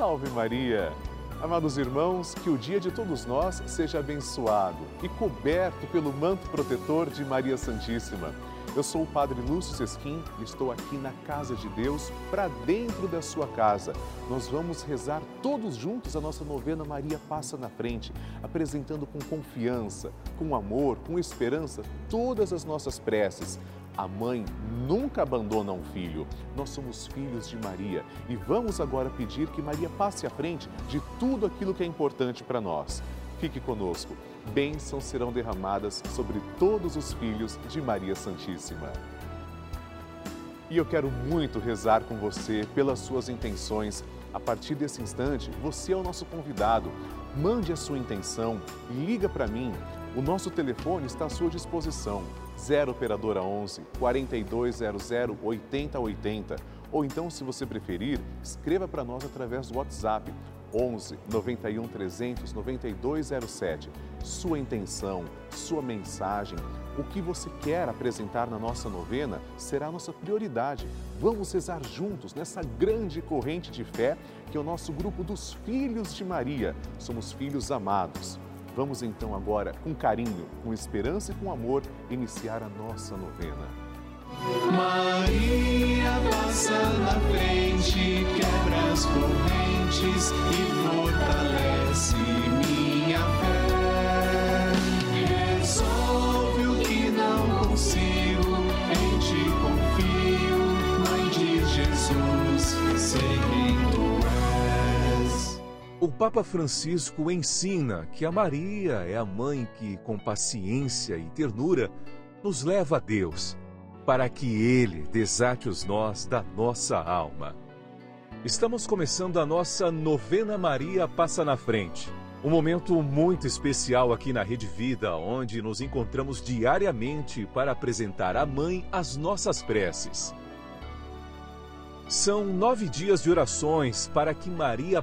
Salve Maria! Amados irmãos, que o dia de todos nós seja abençoado e coberto pelo manto protetor de Maria Santíssima. Eu sou o Padre Lúcio Sesquim e estou aqui na casa de Deus, para dentro da sua casa. Nós vamos rezar todos juntos a nossa novena Maria Passa na Frente, apresentando com confiança, com amor, com esperança todas as nossas preces a mãe nunca abandona um filho. Nós somos filhos de Maria e vamos agora pedir que Maria passe à frente de tudo aquilo que é importante para nós. Fique conosco. Bênçãos serão derramadas sobre todos os filhos de Maria Santíssima. E eu quero muito rezar com você pelas suas intenções. A partir desse instante, você é o nosso convidado. Mande a sua intenção, liga para mim. O nosso telefone está à sua disposição. 0 operadora 11 4200 8080 ou então, se você preferir, escreva para nós através do WhatsApp 11 91 300 9207. Sua intenção, sua mensagem, o que você quer apresentar na nossa novena será a nossa prioridade. Vamos rezar juntos nessa grande corrente de fé que é o nosso grupo dos Filhos de Maria. Somos filhos amados. Vamos então agora, com carinho, com esperança e com amor, iniciar a nossa novena. Maria passa na frente, quebra as correntes e fortalece Papa Francisco ensina que a Maria é a mãe que, com paciência e ternura, nos leva a Deus, para que Ele desate os nós da nossa alma. Estamos começando a nossa novena Maria Passa na Frente. Um momento muito especial aqui na Rede Vida, onde nos encontramos diariamente para apresentar à Mãe as nossas preces. São nove dias de orações para que Maria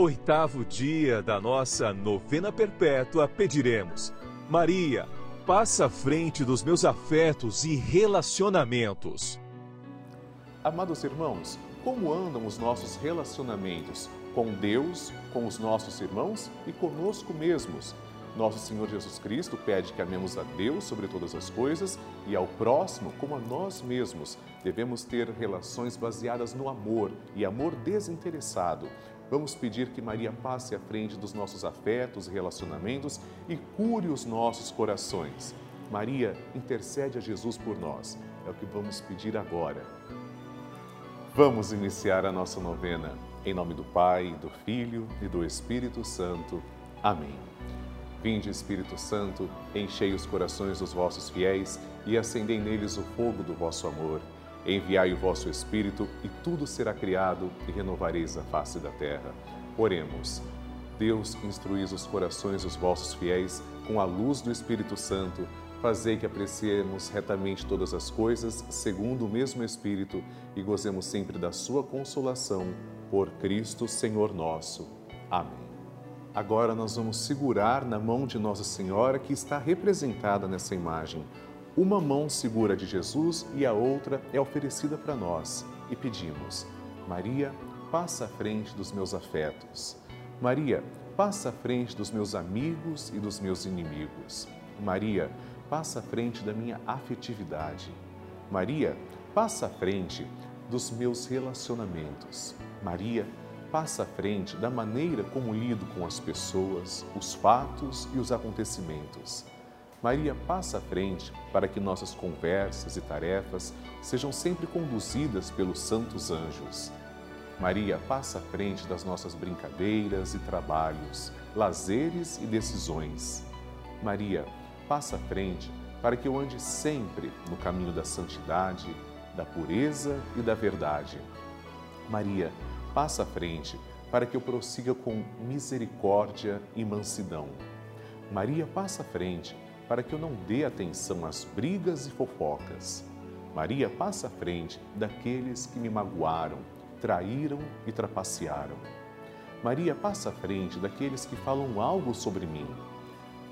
oitavo dia da nossa novena perpétua, pediremos: Maria, passa à frente dos meus afetos e relacionamentos. Amados irmãos, como andam os nossos relacionamentos com Deus, com os nossos irmãos e conosco mesmos? Nosso Senhor Jesus Cristo pede que amemos a Deus sobre todas as coisas e ao próximo como a nós mesmos. Devemos ter relações baseadas no amor e amor desinteressado. Vamos pedir que Maria passe à frente dos nossos afetos e relacionamentos e cure os nossos corações. Maria, intercede a Jesus por nós. É o que vamos pedir agora. Vamos iniciar a nossa novena. Em nome do Pai, do Filho e do Espírito Santo. Amém. Vinde, Espírito Santo, enchei os corações dos vossos fiéis e acendei neles o fogo do vosso amor. Enviai o vosso Espírito e tudo será criado e renovareis a face da terra. Oremos. Deus, instruís os corações dos vossos fiéis com a luz do Espírito Santo. Fazei que apreciemos retamente todas as coisas, segundo o mesmo Espírito, e gozemos sempre da sua consolação. Por Cristo, Senhor nosso. Amém. Agora nós vamos segurar na mão de Nossa Senhora que está representada nessa imagem. Uma mão segura de Jesus e a outra é oferecida para nós. E pedimos: Maria, passa à frente dos meus afetos. Maria, passa à frente dos meus amigos e dos meus inimigos. Maria, passa à frente da minha afetividade. Maria, passa à frente dos meus relacionamentos. Maria, passa à frente da maneira como lido com as pessoas, os fatos e os acontecimentos. Maria passa à frente para que nossas conversas e tarefas sejam sempre conduzidas pelos santos anjos. Maria passa à frente das nossas brincadeiras e trabalhos, lazeres e decisões. Maria passa à frente para que eu ande sempre no caminho da santidade, da pureza e da verdade. Maria passa à frente para que eu prossiga com misericórdia e mansidão. Maria passa à frente para que eu não dê atenção às brigas e fofocas. Maria passa à frente daqueles que me magoaram, traíram e trapacearam. Maria passa à frente daqueles que falam algo sobre mim.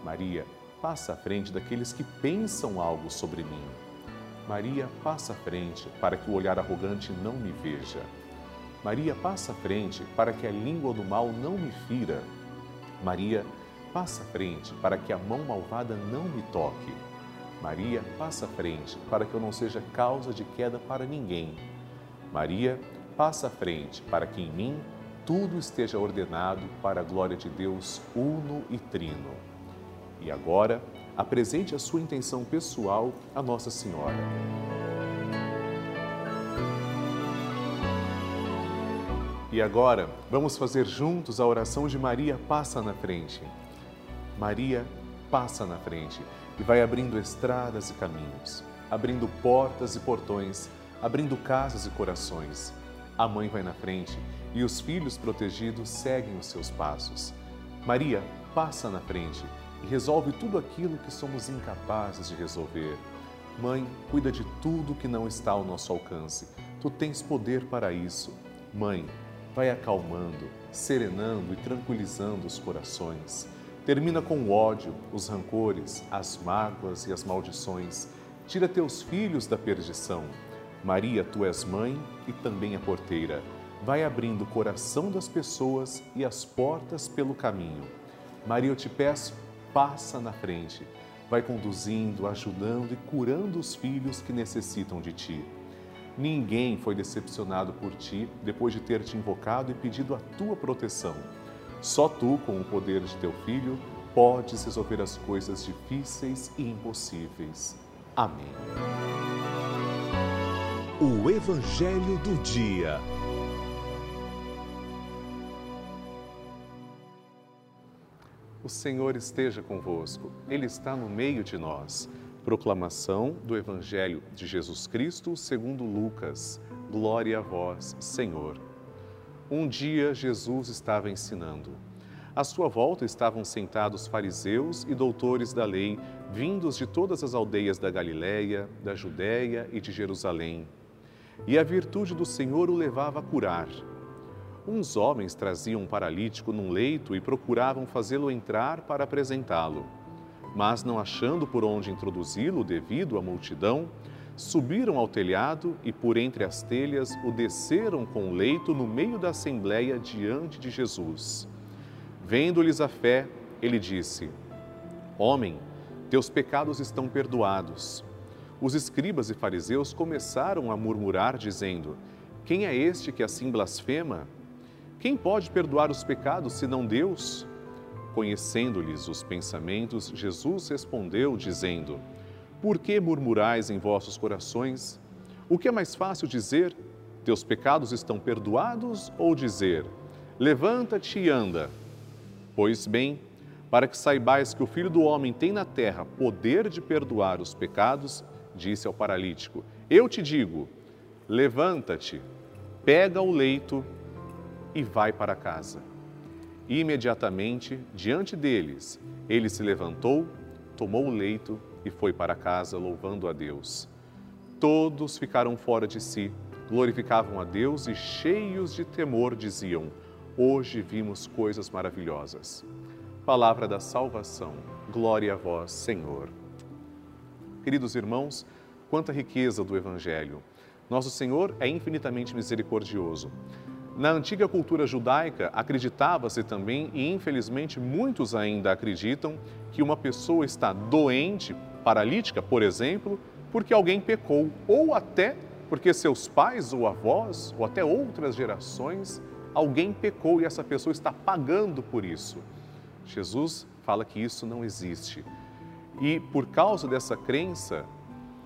Maria passa à frente daqueles que pensam algo sobre mim. Maria passa à frente para que o olhar arrogante não me veja. Maria passa à frente para que a língua do mal não me fira. Maria passa frente para que a mão malvada não me toque. Maria passa frente para que eu não seja causa de queda para ninguém. Maria passa frente para que em mim tudo esteja ordenado para a glória de Deus uno e trino. E agora, apresente a sua intenção pessoal a Nossa Senhora. E agora, vamos fazer juntos a oração de Maria Passa na Frente. Maria passa na frente e vai abrindo estradas e caminhos, abrindo portas e portões, abrindo casas e corações. A mãe vai na frente e os filhos protegidos seguem os seus passos. Maria passa na frente e resolve tudo aquilo que somos incapazes de resolver. Mãe, cuida de tudo que não está ao nosso alcance. Tu tens poder para isso. Mãe, vai acalmando, serenando e tranquilizando os corações. Termina com o ódio, os rancores, as mágoas e as maldições. Tira teus filhos da perdição. Maria, tu és mãe e também a porteira. Vai abrindo o coração das pessoas e as portas pelo caminho. Maria, eu te peço, passa na frente. Vai conduzindo, ajudando e curando os filhos que necessitam de ti. Ninguém foi decepcionado por ti depois de ter te invocado e pedido a tua proteção. Só tu, com o poder de teu filho, podes resolver as coisas difíceis e impossíveis. Amém. O Evangelho do Dia. O Senhor esteja convosco, Ele está no meio de nós. Proclamação do Evangelho de Jesus Cristo segundo Lucas. Glória a vós, Senhor. Um dia Jesus estava ensinando. À sua volta estavam sentados fariseus e doutores da lei, vindos de todas as aldeias da Galiléia, da Judéia e de Jerusalém. E a virtude do Senhor o levava a curar uns homens traziam um paralítico num leito e procuravam fazê-lo entrar para apresentá-lo. Mas, não achando por onde introduzi-lo devido à multidão, subiram ao telhado e, por entre as telhas, o desceram com o leito no meio da assembleia diante de Jesus. Vendo-lhes a fé, ele disse: Homem, teus pecados estão perdoados. Os escribas e fariseus começaram a murmurar, dizendo: Quem é este que assim blasfema? Quem pode perdoar os pecados senão Deus? Conhecendo-lhes os pensamentos, Jesus respondeu, dizendo: Por que murmurais em vossos corações? O que é mais fácil dizer: Teus pecados estão perdoados? Ou dizer: Levanta-te e anda? Pois bem, para que saibais que o Filho do Homem tem na terra poder de perdoar os pecados, disse ao paralítico: Eu te digo, levanta-te, pega o leito e vai para casa. Imediatamente, diante deles, ele se levantou, tomou o leito e foi para casa, louvando a Deus. Todos ficaram fora de si, glorificavam a Deus e, cheios de temor, diziam: Hoje vimos coisas maravilhosas. Palavra da salvação. Glória a vós, Senhor. Queridos irmãos, quanta riqueza do Evangelho. Nosso Senhor é infinitamente misericordioso. Na antiga cultura judaica, acreditava-se também, e infelizmente muitos ainda acreditam, que uma pessoa está doente, paralítica, por exemplo, porque alguém pecou, ou até porque seus pais ou avós, ou até outras gerações, alguém pecou e essa pessoa está pagando por isso. Jesus fala que isso não existe. E por causa dessa crença,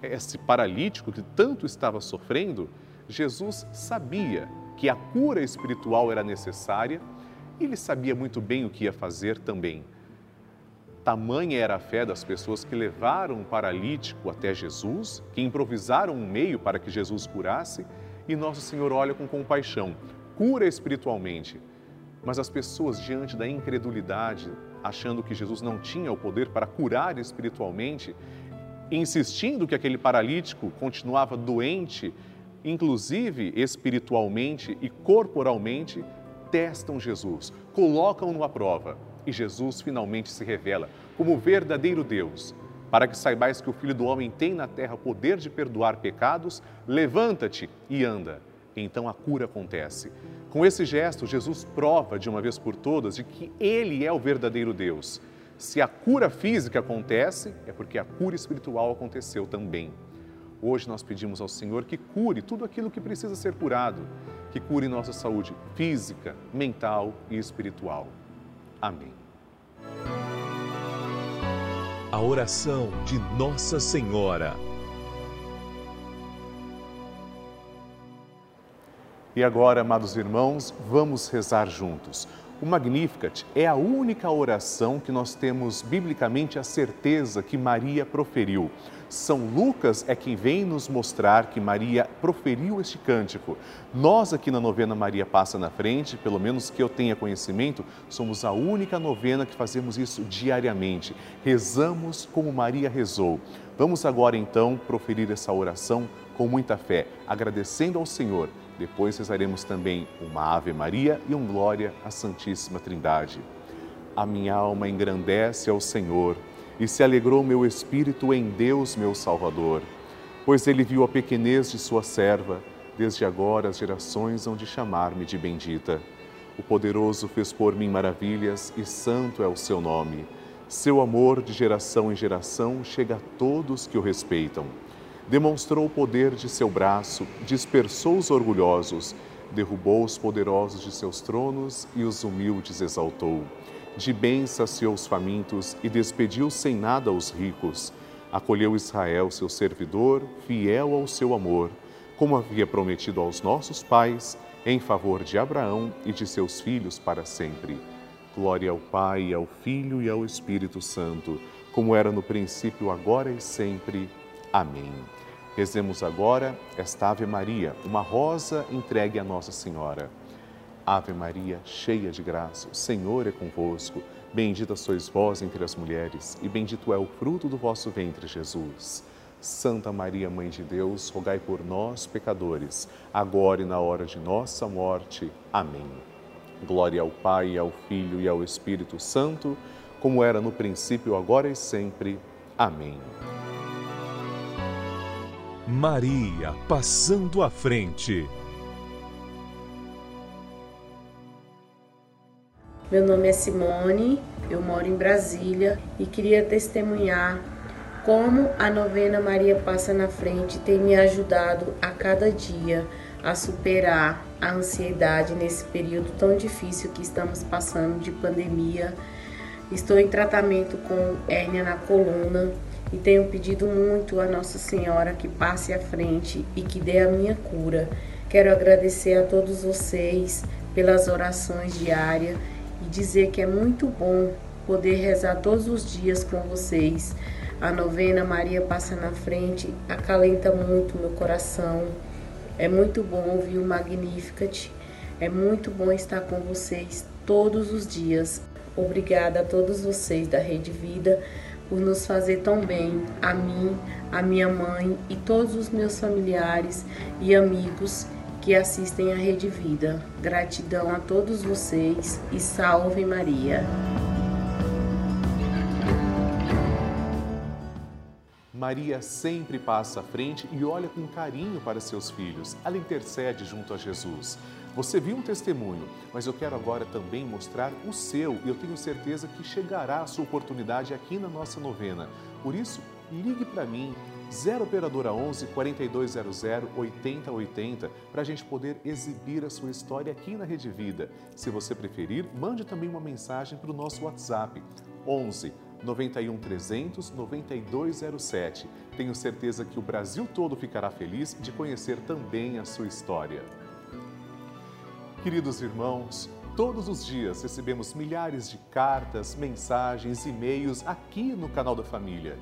esse paralítico que tanto estava sofrendo, Jesus sabia que a cura espiritual era necessária, ele sabia muito bem o que ia fazer também. Tamanha era a fé das pessoas que levaram um paralítico até Jesus, que improvisaram um meio para que Jesus curasse, e Nosso Senhor olha com compaixão, cura espiritualmente. Mas as pessoas, diante da incredulidade achando que Jesus não tinha o poder para curar espiritualmente, insistindo que aquele paralítico continuava doente, inclusive espiritualmente e corporalmente, testam Jesus, colocam-no à prova. E Jesus finalmente se revela como o verdadeiro Deus. Para que saibais que o Filho do Homem tem na terra poder de perdoar pecados, levanta-te e anda. Então a cura acontece. Com esse gesto, Jesus prova de uma vez por todas de que Ele é o verdadeiro Deus. Se a cura física acontece, é porque a cura espiritual aconteceu também. Hoje nós pedimos ao Senhor que cure tudo aquilo que precisa ser curado, que cure nossa saúde física, mental e espiritual. Amém. A oração de Nossa Senhora. E agora, amados irmãos, vamos rezar juntos. O Magnificat é a única oração que nós temos biblicamente a certeza que Maria proferiu. São Lucas é quem vem nos mostrar que Maria proferiu este cântico. Nós aqui na novena Maria Passa na Frente, pelo menos que eu tenha conhecimento, somos a única novena que fazemos isso diariamente. Rezamos como Maria rezou. Vamos agora então proferir essa oração com muita fé, agradecendo ao Senhor depois rezaremos também uma Ave Maria e um Glória à Santíssima Trindade. A minha alma engrandece ao Senhor e se alegrou meu espírito em Deus, meu Salvador, pois ele viu a pequenez de sua serva, desde agora as gerações hão de chamar-me de bendita. O poderoso fez por mim maravilhas e santo é o seu nome. Seu amor de geração em geração chega a todos que o respeitam demonstrou o poder de seu braço, dispersou os orgulhosos, derrubou os poderosos de seus tronos e os humildes exaltou. De bem saciou os famintos e despediu sem nada os ricos. Acolheu Israel, seu servidor, fiel ao seu amor, como havia prometido aos nossos pais, em favor de Abraão e de seus filhos para sempre. Glória ao Pai, ao Filho e ao Espírito Santo, como era no princípio, agora e sempre. Amém. Rezemos agora esta Ave Maria, uma rosa entregue a Nossa Senhora. Ave Maria, cheia de graça, o Senhor é convosco. Bendita sois vós entre as mulheres, e bendito é o fruto do vosso ventre, Jesus. Santa Maria, Mãe de Deus, rogai por nós, pecadores, agora e na hora de nossa morte. Amém. Glória ao Pai, ao Filho e ao Espírito Santo, como era no princípio, agora e sempre. Amém. Maria passando à frente. Meu nome é Simone, eu moro em Brasília e queria testemunhar como a novena Maria Passa na Frente tem me ajudado a cada dia a superar a ansiedade nesse período tão difícil que estamos passando de pandemia. Estou em tratamento com hérnia na coluna e tenho pedido muito a Nossa Senhora que passe à frente e que dê a minha cura. Quero agradecer a todos vocês pelas orações diárias e dizer que é muito bom poder rezar todos os dias com vocês. A novena Maria passa na frente, acalenta muito meu coração. É muito bom ouvir o Magnificat. É muito bom estar com vocês todos os dias. Obrigada a todos vocês da Rede Vida por nos fazer tão bem, a mim, a minha mãe e todos os meus familiares e amigos que assistem à Rede Vida. Gratidão a todos vocês e salve Maria. Maria sempre passa à frente e olha com carinho para seus filhos. Ela intercede junto a Jesus. Você viu um testemunho, mas eu quero agora também mostrar o seu e eu tenho certeza que chegará a sua oportunidade aqui na nossa novena. Por isso, ligue para mim, 0 Operadora 11 4200 8080, para a gente poder exibir a sua história aqui na Rede Vida. Se você preferir, mande também uma mensagem para o nosso WhatsApp, 11 91 300 9207. Tenho certeza que o Brasil todo ficará feliz de conhecer também a sua história. Queridos irmãos, todos os dias recebemos milhares de cartas, mensagens, e-mails aqui no canal da família.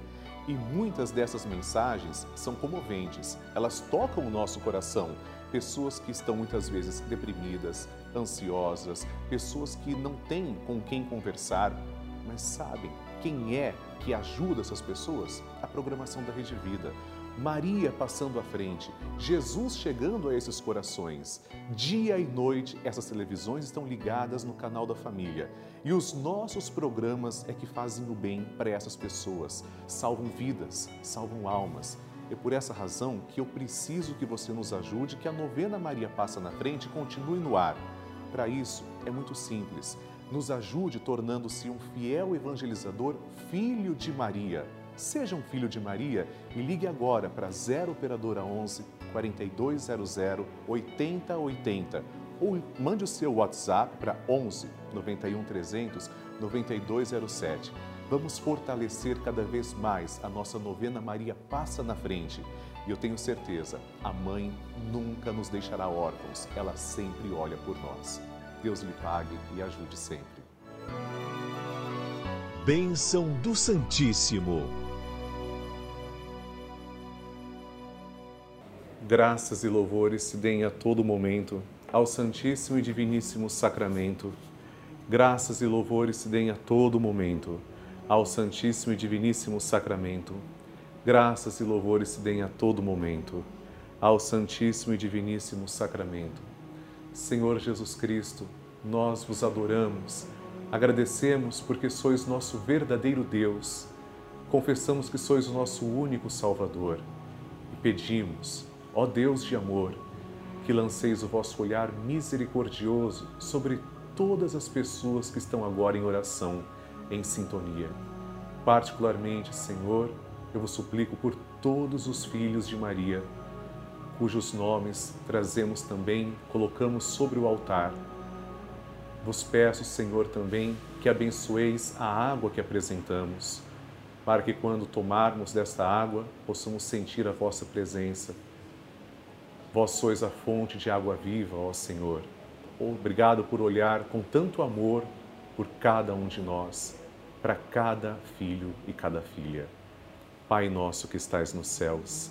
E muitas dessas mensagens são comoventes, elas tocam o nosso coração. Pessoas que estão muitas vezes deprimidas, ansiosas, pessoas que não têm com quem conversar, Mas sabem quem é que ajuda essas pessoas? A programação da Rede Vida. Maria passando à frente, Jesus chegando a esses corações. Dia e noite, essas televisões estão ligadas no canal da família. E os nossos programas é que fazem o bem para essas pessoas, salvam vidas, salvam almas. É por essa razão que eu preciso que você nos ajude, que a novena Maria Passa na Frente continue no ar. Para isso, é muito simples. Nos ajude tornando-se um fiel evangelizador, filho de Maria. Seja um filho de Maria e ligue agora para 0 Operadora 11 4200 8080 ou mande o seu WhatsApp para 11 91 300 9207. Vamos fortalecer cada vez mais a nossa novena Maria Passa na Frente. E eu tenho certeza, a mãe nunca nos deixará órfãos, ela sempre olha por nós. Deus lhe pague e ajude sempre. Bênção do Santíssimo. Graças e louvores se deem a todo momento ao Santíssimo e Diviníssimo Sacramento. Graças e louvores se deem a todo momento ao Santíssimo e Diviníssimo Sacramento. Graças e louvores se deem a todo momento ao Santíssimo e Diviníssimo Sacramento. Senhor Jesus Cristo, nós vos adoramos, agradecemos porque sois nosso verdadeiro Deus, confessamos que sois o nosso único Salvador e pedimos, ó Deus de amor, que lanceis o vosso olhar misericordioso sobre todas as pessoas que estão agora em oração, em sintonia. Particularmente, Senhor, eu vos suplico por todos os filhos de Maria, cujos nomes trazemos também, colocamos sobre o altar. Vos peço, Senhor, também que abençoeis a água que apresentamos, para que quando tomarmos desta água possamos sentir a vossa presença. Vós sois a fonte de água viva, ó Senhor. Obrigado por olhar com tanto amor por cada um de nós, para cada filho e cada filha. Pai nosso que estais nos céus,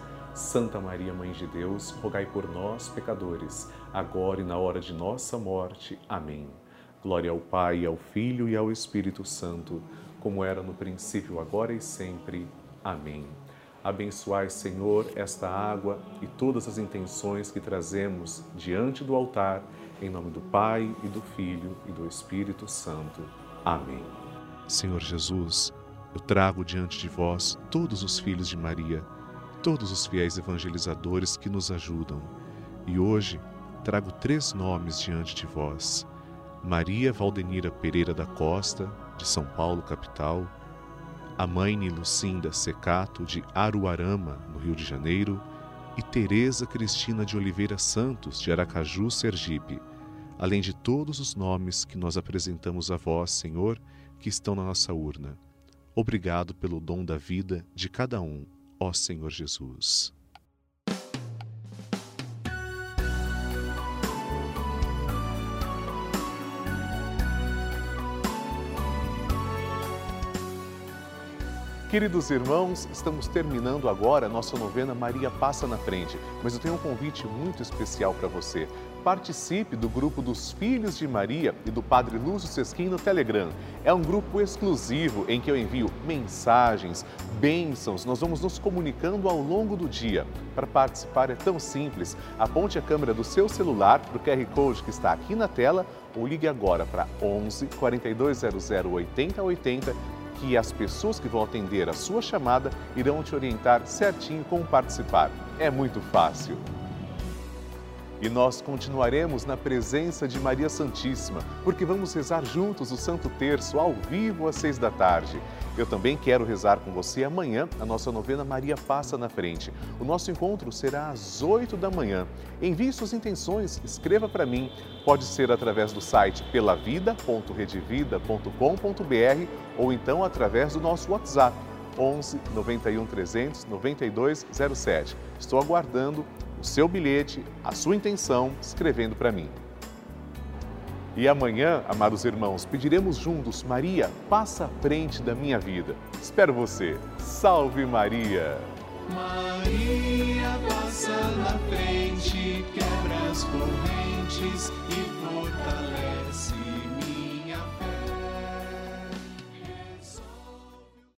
Santa Maria, Mãe de Deus, rogai por nós, pecadores, agora e na hora de nossa morte. Amém. Glória ao Pai, ao Filho e ao Espírito Santo, como era no princípio, agora e sempre. Amém. Abençoai, Senhor, esta água e todas as intenções que trazemos diante do altar, em nome do Pai e do Filho e do Espírito Santo. Amém. Senhor Jesus, eu trago diante de vós todos os filhos de Maria, todos os fiéis evangelizadores que nos ajudam. E hoje trago três nomes diante de vós: Maria Valdenira Pereira da Costa, de São Paulo, capital, a mãe Lucinda Secato, de Aruarama, no Rio de Janeiro, e Teresa Cristina de Oliveira Santos, de Aracaju, Sergipe, além de todos os nomes que nós apresentamos a vós, Senhor, que estão na nossa urna. Obrigado pelo dom da vida de cada um, ó Senhor Jesus. Queridos irmãos, estamos terminando agora a nossa novena Maria Passa na Frente, mas eu tenho um convite muito especial para você. Participe do grupo dos Filhos de Maria e do Padre Lúcio Sesquim no Telegram. É um grupo exclusivo em que eu envio mensagens, bênçãos, nós vamos nos comunicando ao longo do dia. Para participar é tão simples. Aponte a câmera do seu celular para o QR Code que está aqui na tela ou ligue agora para 11 4200 8080 que as pessoas que vão atender a sua chamada irão te orientar certinho como participar. É muito fácil. E nós continuaremos na presença de Maria Santíssima, porque vamos rezar juntos o Santo Terço ao vivo às seis da tarde. Eu também quero rezar com você amanhã a nossa novena Maria Passa na Frente. O nosso encontro será às oito da manhã. Envie suas intenções, escreva para mim. Pode ser através do site pelavida.redevida.com.br ou então através do nosso WhatsApp 11 91 300 9207. Estou aguardando o seu bilhete, a sua intenção, escrevendo para mim. E amanhã, amados irmãos, pediremos juntos: Maria, passa à frente da minha vida. Espero você. Salve Maria! Maria passa na frente, quebra as correntes e fortalece.